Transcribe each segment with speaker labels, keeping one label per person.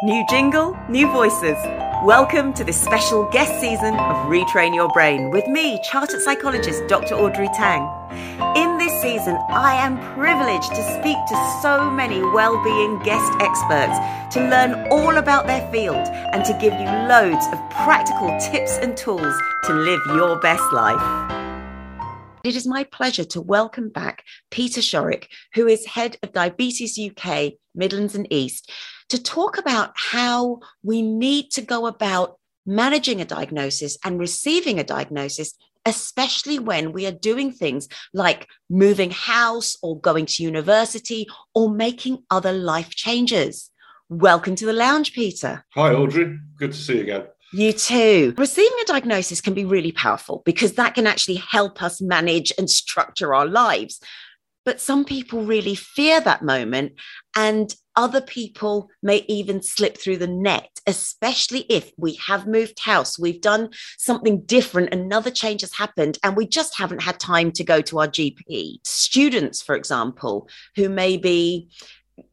Speaker 1: New jingle, new voices. Welcome to this special guest season of Retrain Your Brain with me, chartered psychologist Dr. Audrey Tang. In this season, I am privileged to speak to so many well-being guest experts to learn all about their field and to give you loads of practical tips and tools to live your best life. It is my pleasure to welcome back Peter Shorrick, who is head of Diabetes UK, Midlands and East, to talk about how we need to go about managing a diagnosis and receiving a diagnosis especially when we are doing things like moving house or going to university or making other life changes. Welcome to the lounge, Peter.
Speaker 2: Hi, Audrey. Good to see you again.
Speaker 1: You too. Receiving a diagnosis can be really powerful because that can actually help us manage and structure our lives. But some people really fear that moment, and other people may even slip through the net, especially if we have moved house, we've done something different, another change has happened, and we just haven't had time to go to our GP. Students, for example, who may be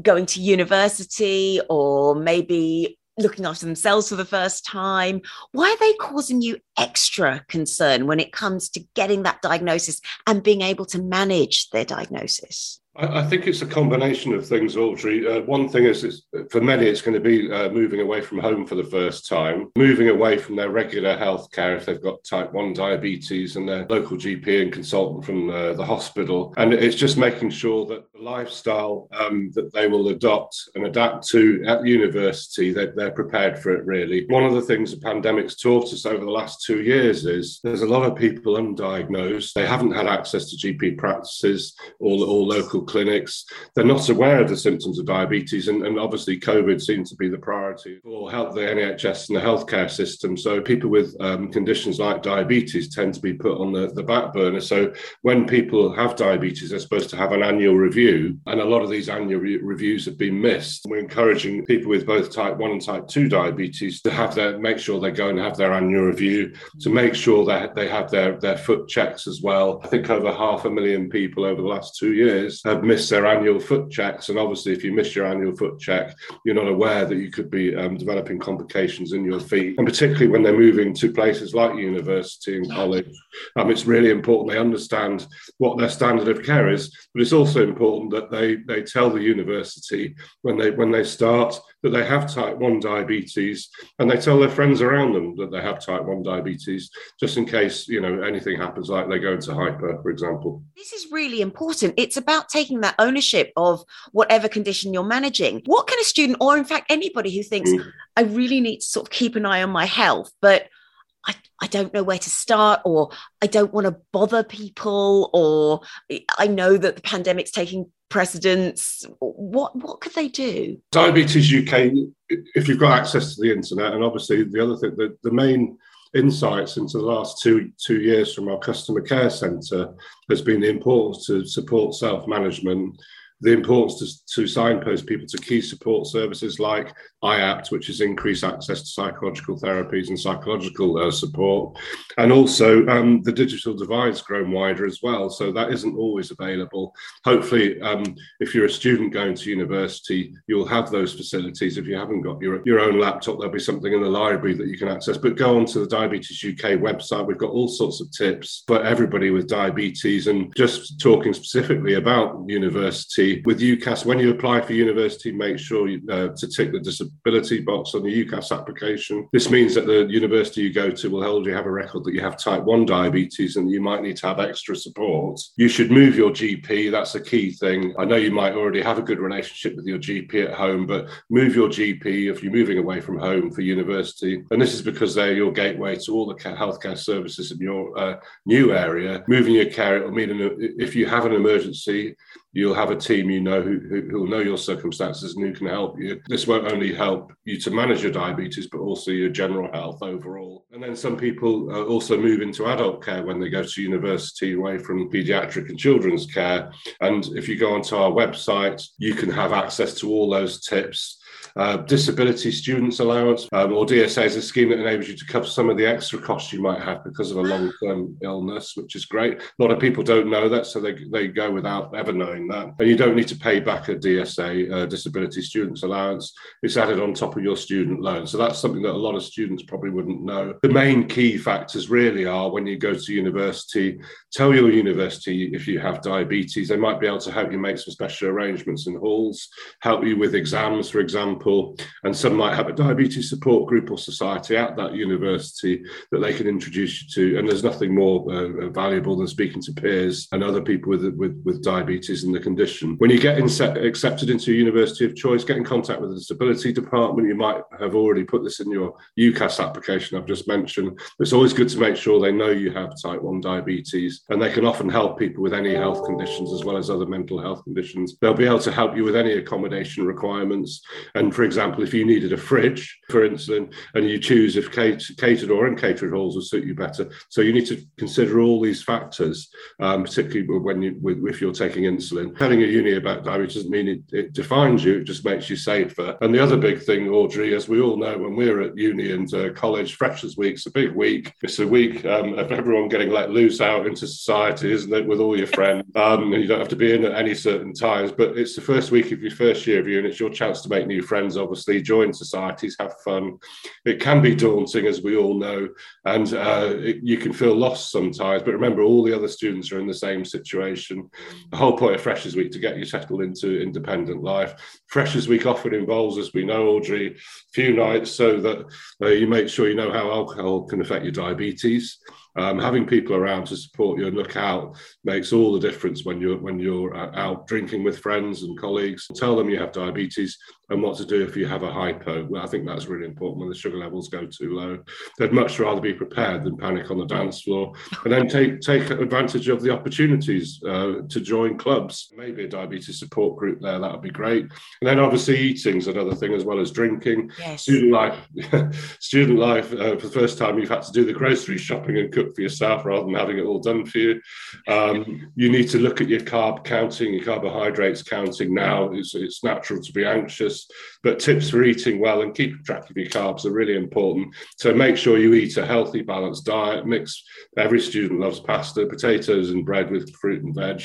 Speaker 1: going to university or maybe looking after themselves for the first time? Why are they causing you extra concern when it comes to getting that diagnosis and being able to manage their diagnosis?
Speaker 2: I, think it's a combination of things, Audrey. Uh, one thing is, for many, it's going to be uh, moving away from home for the first time, moving away from their regular health care if they've got type 1 diabetes and their local GP and consultant from uh, the hospital. And it's just making sure that the lifestyle um, that they will adopt and adapt to at university, that they're prepared for it, really. One of the things the pandemic's taught us over the last two years is there's a lot of people undiagnosed. They haven't had access to GP practices or, or local clinics. They're not aware of the symptoms of diabetes, and, and obviously, COVID seems to be the priority for help the NHS and the healthcare system. So, people with um, conditions like diabetes tend to be put on the, the back burner. So, when people have diabetes, they're supposed to have an annual review, and a lot of these annual re- reviews have been missed. We're encouraging people with both type 1 and type 2 diabetes to have their make sure they go and have their annual review to make sure that they have their, their foot checks as well. I think over half a million people over the last two years have missed their annual foot checks. And obviously, if you miss your annual foot check, you're not aware that you could be um, developing complications in your feet. And particularly when they're moving to places like university and college, um, it's really important they understand what their standard of care is. But it's also important that they they tell the university when they when they start that they have type 1 diabetes and they tell their friends around them that they have type 1 diabetes just in case you know anything happens like they go into hyper for example.
Speaker 1: This is really important. It's about taking that ownership of whatever condition you're managing. What can a student or in fact anybody who thinks mm. i really need to sort of keep an eye on my health but I, I don't know where to start, or I don't want to bother people, or I know that the pandemic's taking precedence? What what could they do?
Speaker 2: Diabetes UK, if you've got access to the internet, and obviously the other thing, the, the main insights into the last two two years from our customer care centre has been the importance to support self management the importance to, to signpost people to key support services like IAPT, which is increased access to psychological therapies and psychological uh, support. And also, um, the digital divide's grown wider as well. So that isn't always available. Hopefully, um, if you're a student going to university, you'll have those facilities. If you haven't got your, your own laptop, there'll be something in the library that you can access. But go on to the Diabetes UK website. We've got all sorts of tips for everybody with diabetes and just talking specifically about university with UCAS, when you apply for university, make sure you, uh, to tick the disability box on the UCAS application. This means that the university you go to will hold you have a record that you have type 1 diabetes and you might need to have extra support. You should move your GP. That's a key thing. I know you might already have a good relationship with your GP at home, but move your GP if you're moving away from home for university. And this is because they're your gateway to all the healthcare services in your uh, new area. Moving your care, it'll mean if you have an emergency, you'll have a team you know who, who, will know your circumstances and who can help you. This won't only help you to manage your diabetes, but also your general health overall. And then some people also move into adult care when they go to university away from pediatric and children's care. And if you go onto our website, you can have access to all those tips Uh, disability students allowance um, or DSA is a scheme that enables you to cover some of the extra costs you might have because of a long term illness, which is great. A lot of people don't know that, so they, they go without ever knowing that. And you don't need to pay back a DSA, uh, disability students allowance. It's added on top of your student loan. So that's something that a lot of students probably wouldn't know. The main key factors really are when you go to university, tell your university if you have diabetes. They might be able to help you make some special arrangements in halls, help you with exams, for example. And some might have a diabetes support group or society at that university that they can introduce you to. And there's nothing more uh, valuable than speaking to peers and other people with, with, with diabetes and the condition. When you get accepted into a university of choice, get in contact with the disability department. You might have already put this in your UCAS application I've just mentioned. It's always good to make sure they know you have type 1 diabetes and they can often help people with any health conditions as well as other mental health conditions. They'll be able to help you with any accommodation requirements. And for example, if you needed a fridge for instance, and you choose if catered or uncatered halls will suit you better. So you need to consider all these factors, um, particularly when you with, if you're taking insulin. Having a uni about diabetes doesn't mean it, it defines you; it just makes you safer. And the other big thing, Audrey, as we all know, when we're at uni and uh, college, Freshers Week's a big week. It's a week um, of everyone getting let loose out into society, isn't it, with all your friends? Um, and you don't have to be in at any certain times, but it's the first week of your first year of uni, and it's your chance to make new friends. Obviously, join societies, have fun. It can be daunting, as we all know, and uh, it, you can feel lost sometimes. But remember, all the other students are in the same situation. The whole point of Freshers Week to get you settled into independent life. Freshers Week often involves, as we know, Audrey, few nights so that uh, you make sure you know how alcohol can affect your diabetes. Um, having people around to support you and look out makes all the difference when you're when you're uh, out drinking with friends and colleagues. Tell them you have diabetes and what to do if you have a hypo. Well, I think that's really important when the sugar levels go too low. They'd much rather be prepared than panic on the dance floor, and then take take advantage of the opportunities uh, to join clubs. Maybe a diabetes support group there. That would be great. And then obviously eating's another thing as well as drinking. Yes. Student life, student life. Uh, for the first time, you've had to do the grocery shopping and cook for yourself rather than having it all done for you. Um, you need to look at your carb counting, your carbohydrates counting now. It's, it's natural to be anxious, but tips for eating well and keeping track of your carbs are really important. So make sure you eat a healthy, balanced diet. Mix. Every student loves pasta, potatoes, and bread with fruit and veg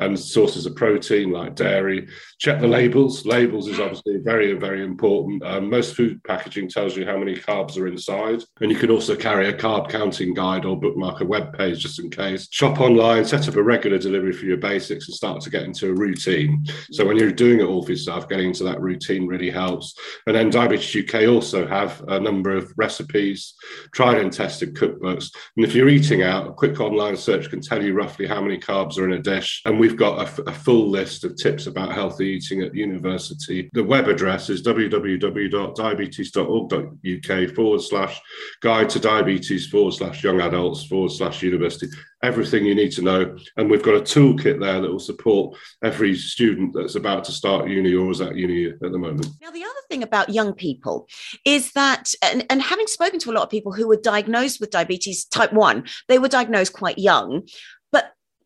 Speaker 2: and sources of protein like dairy. Check the labels. Labels is obviously very, very important. Um, most food packaging tells you how many carbs are inside. And you can also carry a carb counting guide or bookmark a web page just in case. Shop online, set up a regular delivery for your basics and start to get into a routine. So when you're doing it all for yourself, getting into that routine really helps. And then Diabetes UK also have a number of recipes, tried and tested cookbooks. And if you're eating out, a quick online search can tell you roughly how many carbs are in a dish. And we've got a, full list of tips about healthy eating at university. The web address is www.diabetes.org.uk forward slash guide to diabetes forward slash young adults forward slash university. Everything you need to know. And we've got a toolkit there that will support every student that's about to start uni or is at uni at the moment.
Speaker 1: Now, the other thing about young people is that, and, and having spoken to a lot of people who were diagnosed with diabetes type 1, they were diagnosed quite young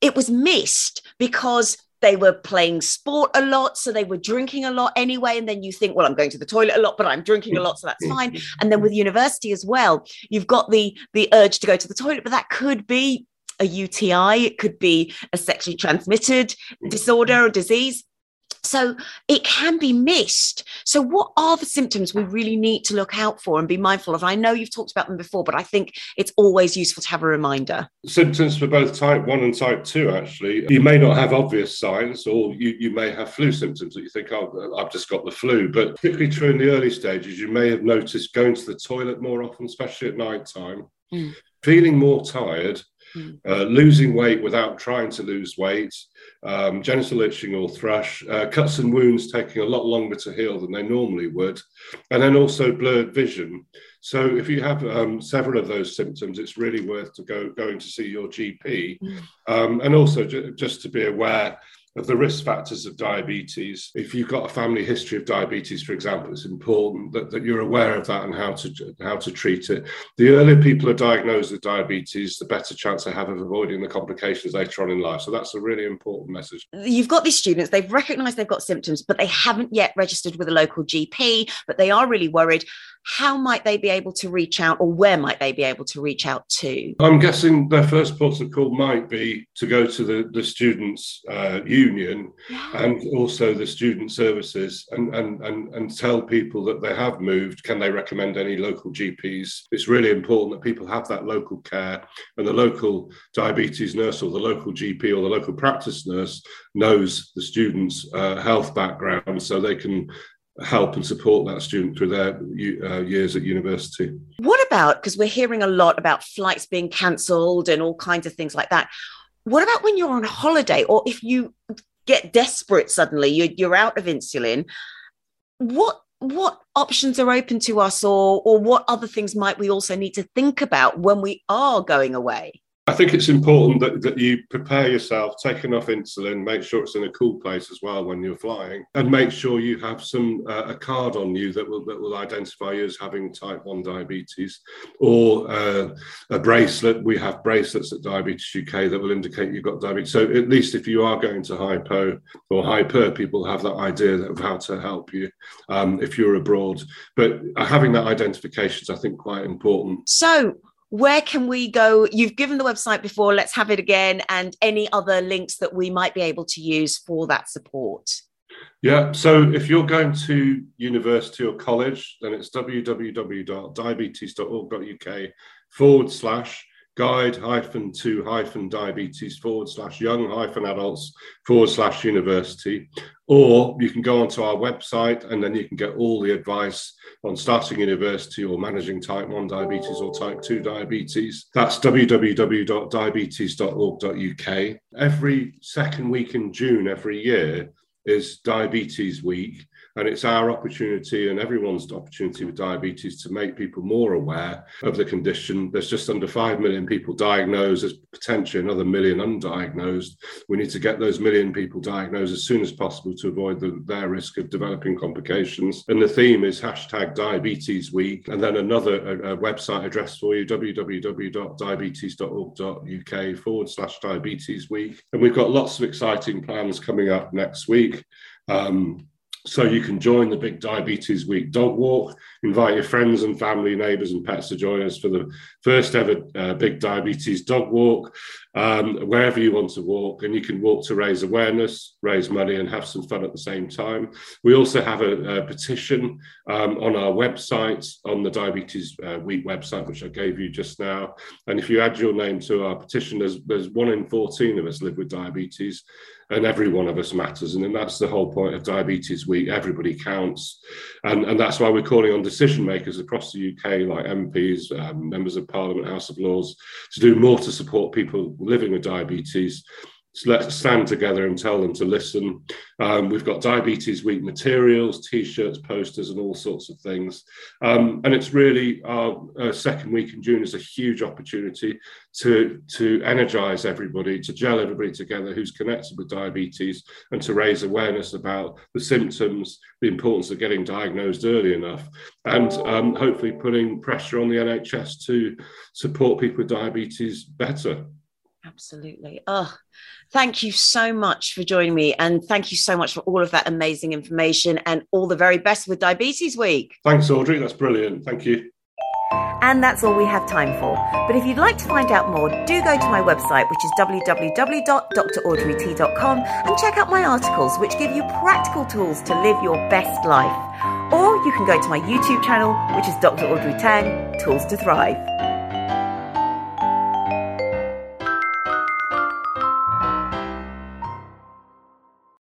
Speaker 1: it was missed because they were playing sport a lot, so they were drinking a lot anyway. And then you think, well, I'm going to the toilet a lot, but I'm drinking a lot, so that's fine. And then with university as well, you've got the the urge to go to the toilet, but that could be a UTI, it could be a sexually transmitted disorder or disease. So it can be missed. So, what are the symptoms we really need to look out for and be mindful of? I know you've talked about them before, but I think it's always useful to have a reminder.
Speaker 2: Symptoms for both type 1 and type 2, actually. You may not have obvious signs, or you, you may have flu symptoms that you think, oh, I've just got the flu. But particularly true in the early stages, you may have noticed going to the toilet more often, especially at night time, mm. feeling more tired. Uh, losing weight without trying to lose weight, um, genital itching or thrush, uh, cuts and wounds taking a lot longer to heal than they normally would, and then also blurred vision. So if you have um, several of those symptoms, it's really worth to go going to see your GP, mm. um, and also ju- just to be aware of the risk factors of diabetes. If you've got a family history of diabetes, for example, it's important that, that you're aware of that and how to how to treat it. The earlier people are diagnosed with diabetes, the better chance they have of avoiding the complications later on in life. So that's a really important message.
Speaker 1: You've got these students, they've recognized they've got symptoms, but they haven't yet registered with a local GP, but they are really worried how might they be able to reach out or where might they be able to reach out to?
Speaker 2: I'm guessing their first port of call might be to go to the, the students' uh, union yeah. and also the student services and, and, and, and tell people that they have moved. Can they recommend any local GPs? It's really important that people have that local care and the local diabetes nurse or the local GP or the local practice nurse knows the student's uh, health background so they can help and support that student through their uh, years at university.
Speaker 1: What about, because we're hearing a lot about flights being cancelled and all kinds of things like that. What about when you're on holiday or if you get desperate suddenly, you're, you're out of insulin? What what options are open to us or or what other things might we also need to think about when we are going away
Speaker 2: I think it's important that, that you prepare yourself, take enough insulin, make sure it's in a cool place as well when you're flying, and make sure you have some uh, a card on you that will that will identify you as having type one diabetes, or uh, a bracelet. We have bracelets at Diabetes UK that will indicate you've got diabetes. So at least if you are going to hypo or hyper, people have that idea of how to help you um, if you're abroad. But having that identification is, I think, quite important.
Speaker 1: So where can we go? You've given the website before, let's have it again, and any other links that we might be able to use for that support.
Speaker 2: Yeah, so if you're going to university or college, then it's www.diabetes.org.uk forward slash guide hyphen to hyphen diabetes forward slash young hyphen adults forward slash university. Or you can go onto our website and then you can get all the advice on starting university or managing type 1 diabetes or type 2 diabetes. That's www.diabetes.org.uk. Every second week in June every year is Diabetes Week. And it's our opportunity and everyone's opportunity with diabetes to make people more aware of the condition. There's just under 5 million people diagnosed, there's potentially another million undiagnosed. We need to get those million people diagnosed as soon as possible to avoid the, their risk of developing complications. And the theme is hashtag diabetes week. And then another a, a website address for you www.diabetes.org.uk forward slash diabetes week. And we've got lots of exciting plans coming up next week. Um, so you can join the Big Diabetes Week dog walk, invite your friends and family, neighbours, and pets to join us for the first ever uh, Big Diabetes Dog Walk, um, wherever you want to walk. And you can walk to raise awareness, raise money, and have some fun at the same time. We also have a, a petition um, on our website, on the Diabetes uh, Week website, which I gave you just now. And if you add your name to our petition, there's, there's one in 14 of us live with diabetes and every one of us matters. And that's the whole point of Diabetes Week. Everybody counts. And, and that's why we're calling on decision makers across the UK, like MPs, um, members of Parliament, House of Lords, to do more to support people living with diabetes let's stand together and tell them to listen. Um, we've got Diabetes Week materials, T-shirts, posters, and all sorts of things. Um, and it's really our uh, second week in June is a huge opportunity to to energise everybody, to gel everybody together who's connected with diabetes, and to raise awareness about the symptoms, the importance of getting diagnosed early enough, and um, hopefully putting pressure on the NHS to support people with diabetes better.
Speaker 1: Absolutely. Oh, thank you so much for joining me. And thank you so much for all of that amazing information and all the very best with Diabetes Week.
Speaker 2: Thanks, Audrey. That's brilliant. Thank you.
Speaker 1: And that's all we have time for. But if you'd like to find out more, do go to my website, which is www.draudreyt.com, and check out my articles, which give you practical tools to live your best life. Or you can go to my YouTube channel, which is Dr. Audrey Tang Tools to Thrive.